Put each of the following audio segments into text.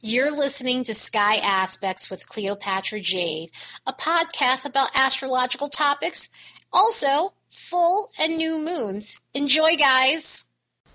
You're listening to Sky Aspects with Cleopatra Jade, a podcast about astrological topics, also full and new moons. Enjoy, guys.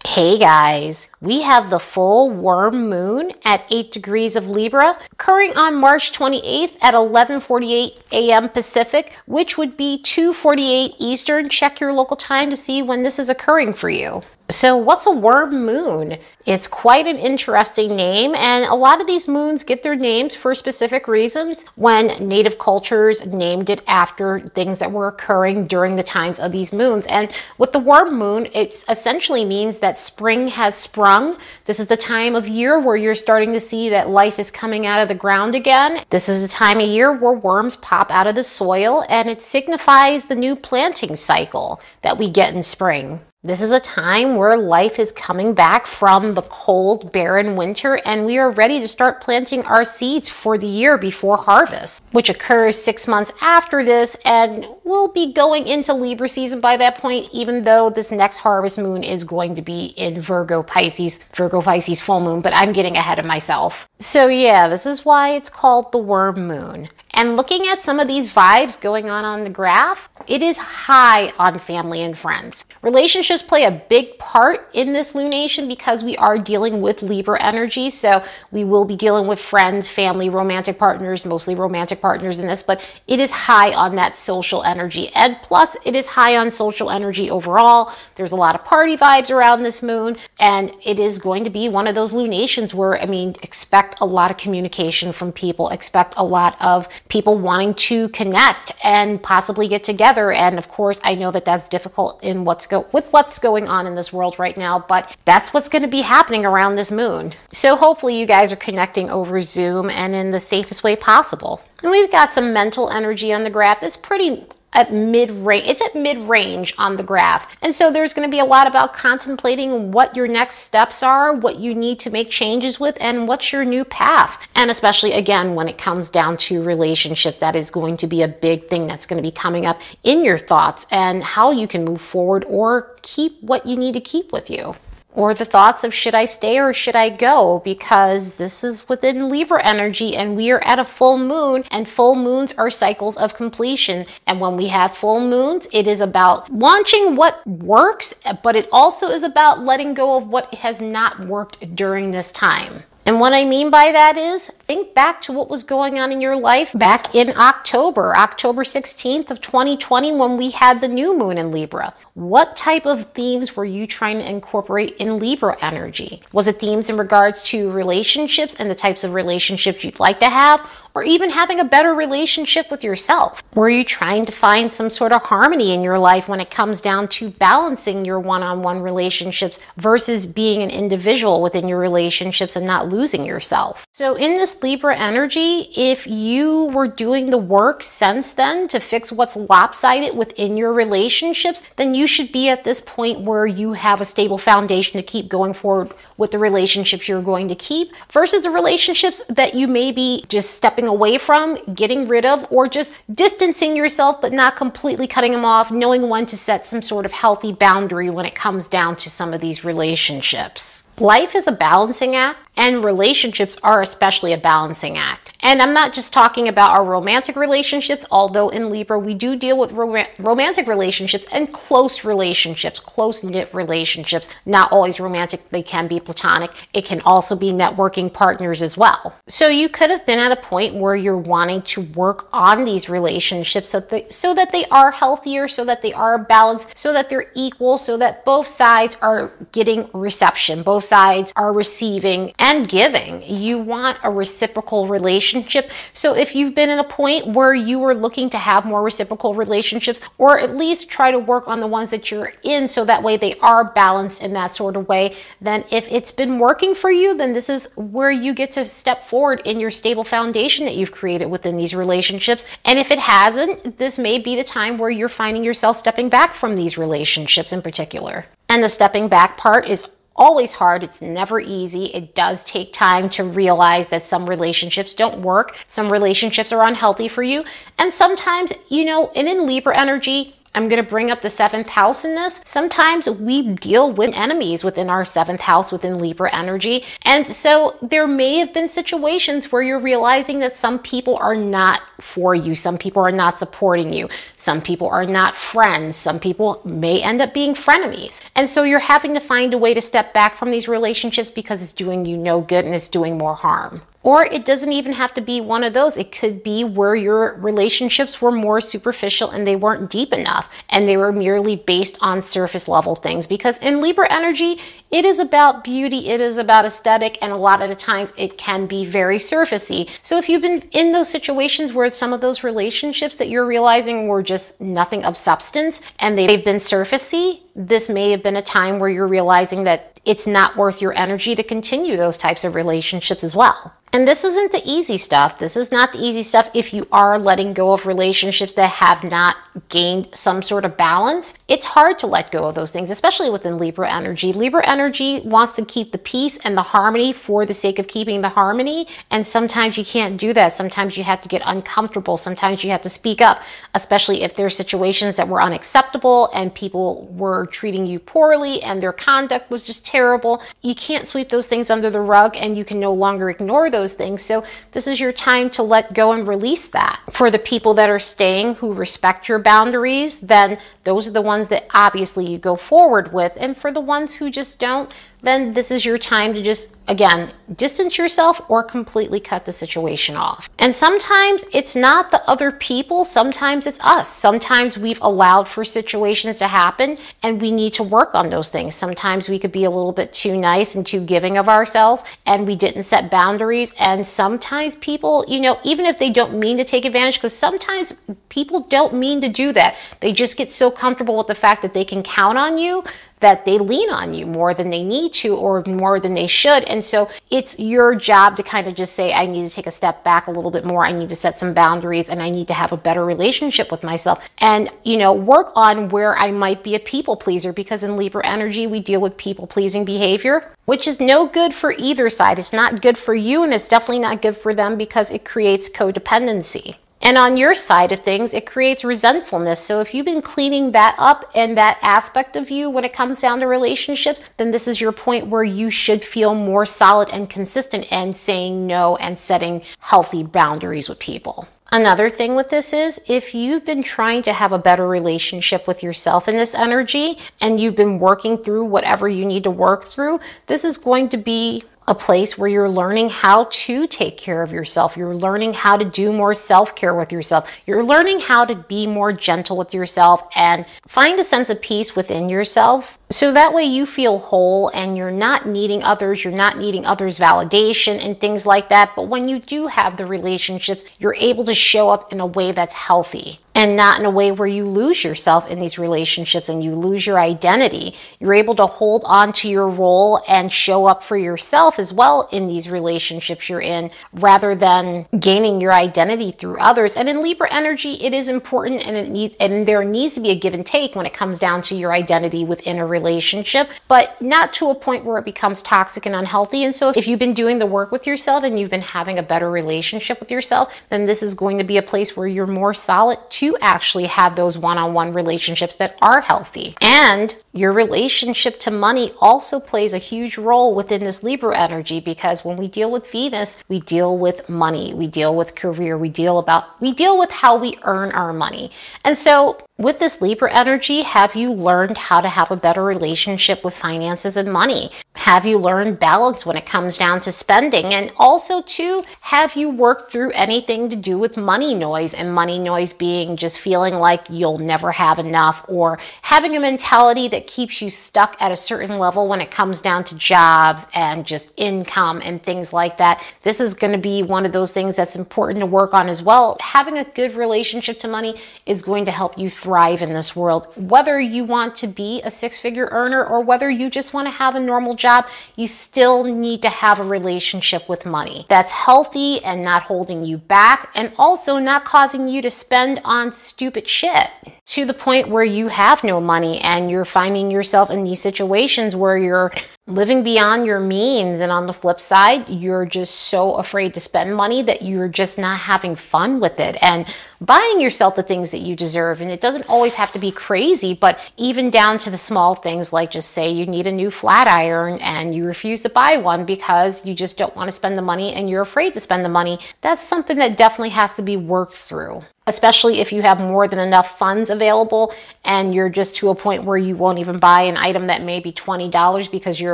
Hey guys, we have the full worm moon at 8 degrees of Libra occurring on March 28th at 11:48 a.m. Pacific, which would be 2:48 Eastern. Check your local time to see when this is occurring for you. So, what's a worm moon? It's quite an interesting name, and a lot of these moons get their names for specific reasons when native cultures named it after things that were occurring during the times of these moons. And with the worm moon, it essentially means that spring has sprung. This is the time of year where you're starting to see that life is coming out of the ground again. This is the time of year where worms pop out of the soil, and it signifies the new planting cycle that we get in spring. This is a time where life is coming back from the cold, barren winter, and we are ready to start planting our seeds for the year before harvest, which occurs six months after this, and we'll be going into Libra season by that point, even though this next harvest moon is going to be in Virgo Pisces, Virgo Pisces full moon, but I'm getting ahead of myself. So, yeah, this is why it's called the worm moon. And looking at some of these vibes going on on the graph, it is high on family and friends. Relationships play a big part in this lunation because we are dealing with Libra energy. So we will be dealing with friends, family, romantic partners, mostly romantic partners in this, but it is high on that social energy. And plus, it is high on social energy overall. There's a lot of party vibes around this moon, and it is going to be one of those lunations where, I mean, expect a lot of communication from people, expect a lot of people wanting to connect and possibly get together. And of course, I know that that's difficult in what's go with what's going on in this world right now, but that's what's going to be happening around this moon. So hopefully you guys are connecting over Zoom and in the safest way possible. And we've got some mental energy on the graph. It's pretty at mid range. It's at mid range on the graph. And so there's going to be a lot about contemplating what your next steps are, what you need to make changes with, and what's your new path. And especially again, when it comes down to relationships, that is going to be a big thing that's going to be coming up in your thoughts and how you can move forward or keep what you need to keep with you or the thoughts of should I stay or should I go because this is within Libra energy and we are at a full moon and full moons are cycles of completion and when we have full moons it is about launching what works but it also is about letting go of what has not worked during this time. And what I mean by that is think back to what was going on in your life back in October, October 16th of 2020 when we had the new moon in Libra. What type of themes were you trying to incorporate in Libra energy? Was it themes in regards to relationships and the types of relationships you'd like to have or even having a better relationship with yourself? Were you trying to find some sort of harmony in your life when it comes down to balancing your one on one relationships versus being an individual within your relationships and not losing yourself? So, in this Libra energy, if you were doing the work since then to fix what's lopsided within your relationships, then you should be at this point where you have a stable foundation to keep going forward with the relationships you're going to keep versus the relationships that you may be just stepping away from, getting rid of, or just distancing yourself but not completely cutting them off, knowing when to set some sort of healthy boundary when it comes down to some of these relationships. Life is a balancing act, and relationships are especially a balancing act. And I'm not just talking about our romantic relationships, although in Libra we do deal with rom- romantic relationships and close relationships, close knit relationships. Not always romantic, they can be platonic. It can also be networking partners as well. So you could have been at a point where you're wanting to work on these relationships so, that so that they are healthier, so that they are balanced, so that they're equal, so that both sides are getting reception, both sides are receiving and giving. You want a reciprocal relationship relationship. So if you've been in a point where you are looking to have more reciprocal relationships, or at least try to work on the ones that you're in so that way they are balanced in that sort of way, then if it's been working for you, then this is where you get to step forward in your stable foundation that you've created within these relationships. And if it hasn't, this may be the time where you're finding yourself stepping back from these relationships in particular. And the stepping back part is always hard. It's never easy. It does take time to realize that some relationships don't work. Some relationships are unhealthy for you. And sometimes, you know, and in Libra energy, I'm going to bring up the seventh house in this. Sometimes we deal with enemies within our seventh house within Libra energy. And so there may have been situations where you're realizing that some people are not for you, some people are not supporting you, some people are not friends, some people may end up being frenemies. And so you're having to find a way to step back from these relationships because it's doing you no good and it's doing more harm. Or it doesn't even have to be one of those. It could be where your relationships were more superficial and they weren't deep enough and they were merely based on surface level things. Because in Libra energy, it is about beauty, it is about aesthetic, and a lot of the times it can be very surfacey. So if you've been in those situations where some of those relationships that you're realizing were just nothing of substance and they've been surfacey, this may have been a time where you're realizing that it's not worth your energy to continue those types of relationships as well. And this isn't the easy stuff. This is not the easy stuff if you are letting go of relationships that have not gained some sort of balance. It's hard to let go of those things, especially within Libra energy. Libra energy wants to keep the peace and the harmony for the sake of keeping the harmony. And sometimes you can't do that. Sometimes you have to get uncomfortable. Sometimes you have to speak up, especially if there's situations that were unacceptable and people were treating you poorly and their conduct was just terrible. You can't sweep those things under the rug and you can no longer ignore those things. So this is your time to let go and release that. For the people that are staying who respect your boundaries, then those are the ones that obviously you go forward with. And for the ones who just don't, then this is your time to just, again, distance yourself or completely cut the situation off. And sometimes it's not the other people, sometimes it's us. Sometimes we've allowed for situations to happen and we need to work on those things. Sometimes we could be a little bit too nice and too giving of ourselves and we didn't set boundaries. And sometimes people, you know, even if they don't mean to take advantage, because sometimes people don't mean to do that, they just get so comfortable with the fact that they can count on you that they lean on you more than they need to or more than they should. And so it's your job to kind of just say, I need to take a step back a little bit more. I need to set some boundaries and I need to have a better relationship with myself and, you know, work on where I might be a people pleaser because in Libra energy, we deal with people pleasing behavior which is no good for either side. It's not good for you and it's definitely not good for them because it creates codependency. And on your side of things, it creates resentfulness. So if you've been cleaning that up and that aspect of you when it comes down to relationships, then this is your point where you should feel more solid and consistent and saying no and setting healthy boundaries with people. Another thing with this is if you've been trying to have a better relationship with yourself in this energy and you've been working through whatever you need to work through, this is going to be a place where you're learning how to take care of yourself. You're learning how to do more self care with yourself. You're learning how to be more gentle with yourself and find a sense of peace within yourself. So that way you feel whole and you're not needing others. You're not needing others' validation and things like that. But when you do have the relationships, you're able to show up in a way that's healthy and not in a way where you lose yourself in these relationships and you lose your identity. You're able to hold on to your role and show up for yourself as well in these relationships you're in rather than gaining your identity through others. And in Libra energy, it is important and it needs and there needs to be a give and take when it comes down to your identity within a relationship, but not to a point where it becomes toxic and unhealthy. And so if you've been doing the work with yourself and you've been having a better relationship with yourself, then this is going to be a place where you're more solid actually have those one on one relationships that are healthy. And your relationship to money also plays a huge role within this Libra energy because when we deal with Venus, we deal with money, we deal with career, we deal about we deal with how we earn our money. And so with this Libra energy, have you learned how to have a better relationship with finances and money? Have you learned balance when it comes down to spending? And also, too, have you worked through anything to do with money noise and money noise being just feeling like you'll never have enough or having a mentality that keeps you stuck at a certain level when it comes down to jobs and just income and things like that? This is going to be one of those things that's important to work on as well. Having a good relationship to money is going to help you thrive in this world. Whether you want to be a six figure earner or whether you just want to have a normal job, you still need to have a relationship with money that's healthy and not holding you back and also not causing you to spend on stupid shit to the point where you have no money and you're finding yourself in these situations where you're living beyond your means. And on the flip side, you're just so afraid to spend money that you're just not having fun with it and buying yourself the things that you deserve. And it doesn't always have to be crazy, but even down to the small things like just say you need a new flat iron and you refuse to buy one because you just don't want to spend the money and you're afraid to spend the money. That's something that definitely has to be worked through especially if you have more than enough funds available and you're just to a point where you won't even buy an item that may be $20 because you're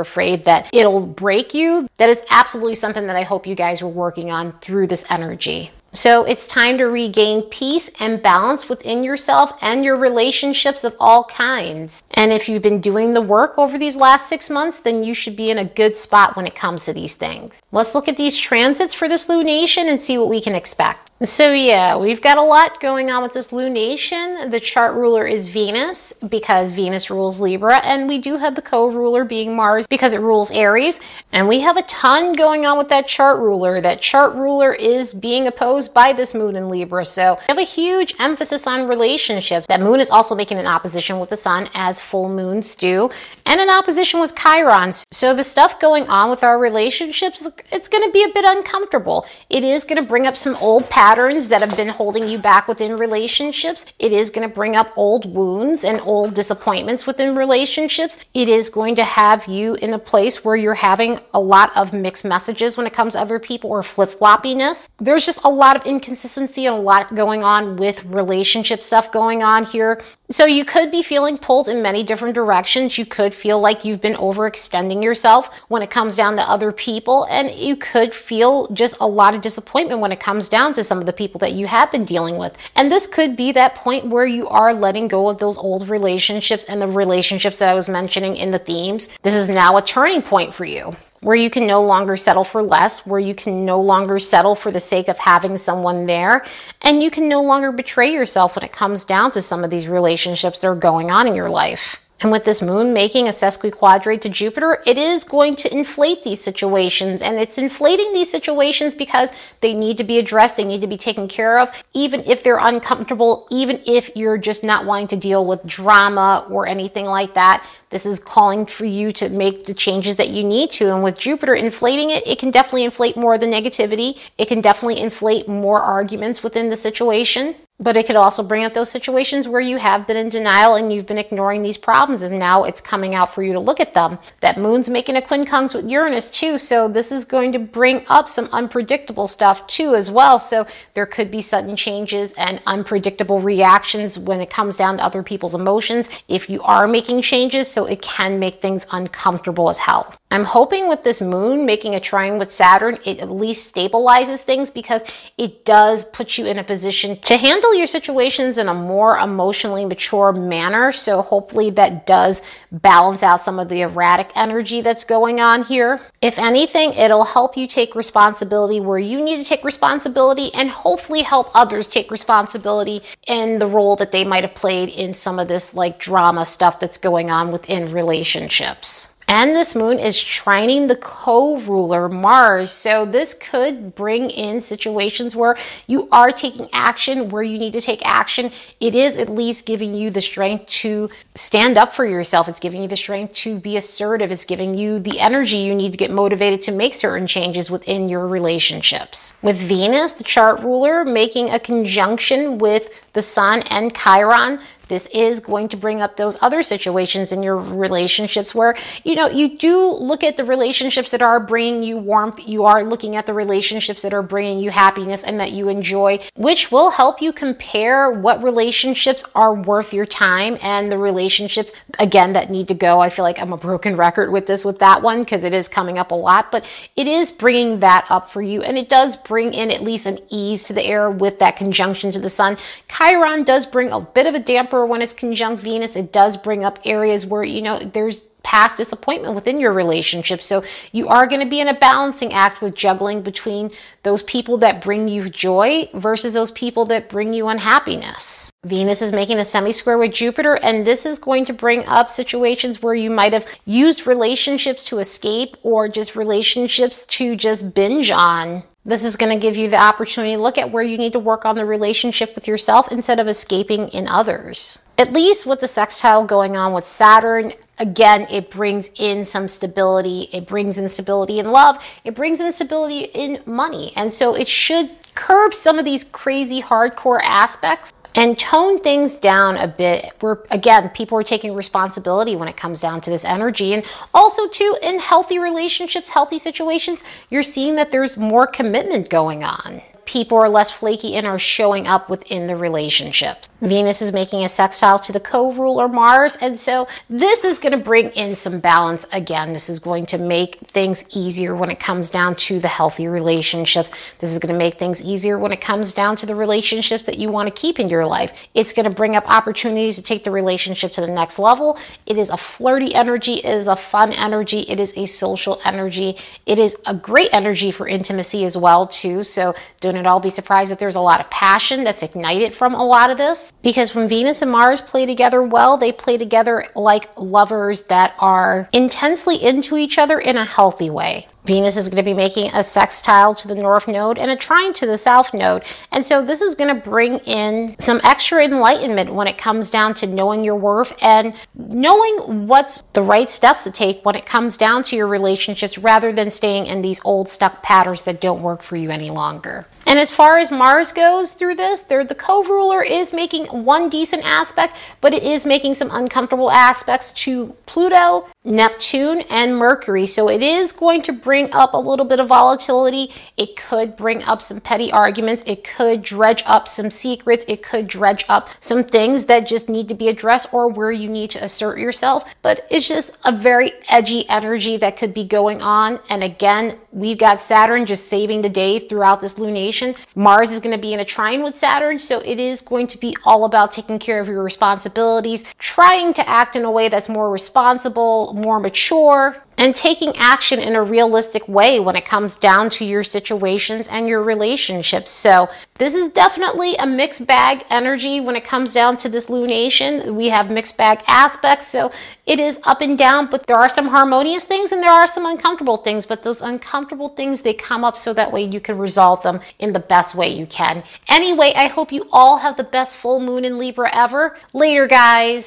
afraid that it'll break you. That is absolutely something that I hope you guys are working on through this energy. So it's time to regain peace and balance within yourself and your relationships of all kinds. And if you've been doing the work over these last six months, then you should be in a good spot when it comes to these things. Let's look at these transits for this lunation and see what we can expect. So, yeah, we've got a lot going on with this lunation. The chart ruler is Venus because Venus rules Libra, and we do have the co ruler being Mars because it rules Aries. And we have a ton going on with that chart ruler. That chart ruler is being opposed by this moon in Libra. So, we have a huge emphasis on relationships. That moon is also making an opposition with the sun, as full moons do, and an opposition with Chiron. So, the stuff going on with our relationships, it's going to be a bit uncomfortable. It is going to bring up some old patterns patterns that have been holding you back within relationships. It is going to bring up old wounds and old disappointments within relationships. It is going to have you in a place where you're having a lot of mixed messages when it comes to other people or flip floppiness. There's just a lot of inconsistency and a lot going on with relationship stuff going on here. So you could be feeling pulled in many different directions. You could feel like you've been overextending yourself when it comes down to other people. And you could feel just a lot of disappointment when it comes down to some of the people that you have been dealing with. And this could be that point where you are letting go of those old relationships and the relationships that I was mentioning in the themes. This is now a turning point for you where you can no longer settle for less, where you can no longer settle for the sake of having someone there, and you can no longer betray yourself when it comes down to some of these relationships that are going on in your life. And with this moon making a sesquiquadrate to Jupiter, it is going to inflate these situations. And it's inflating these situations because they need to be addressed, they need to be taken care of, even if they're uncomfortable, even if you're just not wanting to deal with drama or anything like that. This is calling for you to make the changes that you need to. And with Jupiter inflating it, it can definitely inflate more of the negativity. It can definitely inflate more arguments within the situation. But it could also bring up those situations where you have been in denial and you've been ignoring these problems, and now it's coming out for you to look at them. That moon's making a quincunx with Uranus too, so this is going to bring up some unpredictable stuff too, as well. So there could be sudden changes and unpredictable reactions when it comes down to other people's emotions if you are making changes, so it can make things uncomfortable as hell. I'm hoping with this moon making a trine with Saturn, it at least stabilizes things because it does put you in a position to handle your situations in a more emotionally mature manner. So hopefully that does balance out some of the erratic energy that's going on here. If anything, it'll help you take responsibility where you need to take responsibility and hopefully help others take responsibility in the role that they might have played in some of this like drama stuff that's going on within relationships. And this moon is trining the co ruler Mars. So this could bring in situations where you are taking action, where you need to take action. It is at least giving you the strength to stand up for yourself. It's giving you the strength to be assertive. It's giving you the energy you need to get motivated to make certain changes within your relationships. With Venus, the chart ruler, making a conjunction with the Sun and Chiron, this is going to bring up those other situations in your relationships where, you know, you do look at the relationships that are bringing you warmth. You are looking at the relationships that are bringing you happiness and that you enjoy, which will help you compare what relationships are worth your time and the relationships, again, that need to go. I feel like I'm a broken record with this, with that one, because it is coming up a lot, but it is bringing that up for you. And it does bring in at least an ease to the air with that conjunction to the sun. Chiron does bring a bit of a damper when it's conjunct Venus, it does bring up areas where, you know, there's past disappointment within your relationship. So you are going to be in a balancing act with juggling between those people that bring you joy versus those people that bring you unhappiness. Venus is making a semi square with Jupiter, and this is going to bring up situations where you might have used relationships to escape or just relationships to just binge on. This is going to give you the opportunity to look at where you need to work on the relationship with yourself instead of escaping in others. At least with the sextile going on with Saturn, again, it brings in some stability. It brings in stability in love. It brings in stability in money. And so it should curb some of these crazy hardcore aspects and tone things down a bit. Where again people are taking responsibility when it comes down to this energy. And also too in healthy relationships healthy situations you're seeing that there's more commitment going on. People are less flaky and are showing up within the relationships. Venus is making a sextile to the co ruler Mars, and so this is going to bring in some balance again. This is going to make things easier when it comes down to the healthy relationships. This is going to make things easier when it comes down to the relationships that you want to keep in your life. It's going to bring up opportunities to take the relationship to the next level. It is a flirty energy, it is a fun energy, it is a social energy, it is a great energy for intimacy as well too. So don't at all be surprised that there's a lot of passion that's ignited from a lot of this. Because when Venus and Mars play together well, they play together like lovers that are intensely into each other in a healthy way. Venus is going to be making a sextile to the north node and a trine to the south node. And so this is going to bring in some extra enlightenment when it comes down to knowing your worth and knowing what's the right steps to take when it comes down to your relationships rather than staying in these old stuck patterns that don't work for you any longer. And as far as Mars goes through this, the co-ruler is making one decent aspect, but it is making some uncomfortable aspects to Pluto, Neptune, and Mercury. So it is going to bring up a little bit of volatility. It could bring up some petty arguments. It could dredge up some secrets. It could dredge up some things that just need to be addressed or where you need to assert yourself. But it's just a very edgy energy that could be going on. And again, we've got Saturn just saving the day throughout this lunation Mars is going to be in a trine with Saturn, so it is going to be all about taking care of your responsibilities, trying to act in a way that's more responsible, more mature, and taking action in a realistic way when it comes down to your situations and your relationships. So, this is definitely a mixed bag energy when it comes down to this lunation. We have mixed bag aspects, so it is up and down, but there are some harmonious things and there are some uncomfortable things. But those uncomfortable things, they come up so that way you can resolve them in the best way you can. Anyway, I hope you all have the best full moon in Libra ever. Later, guys.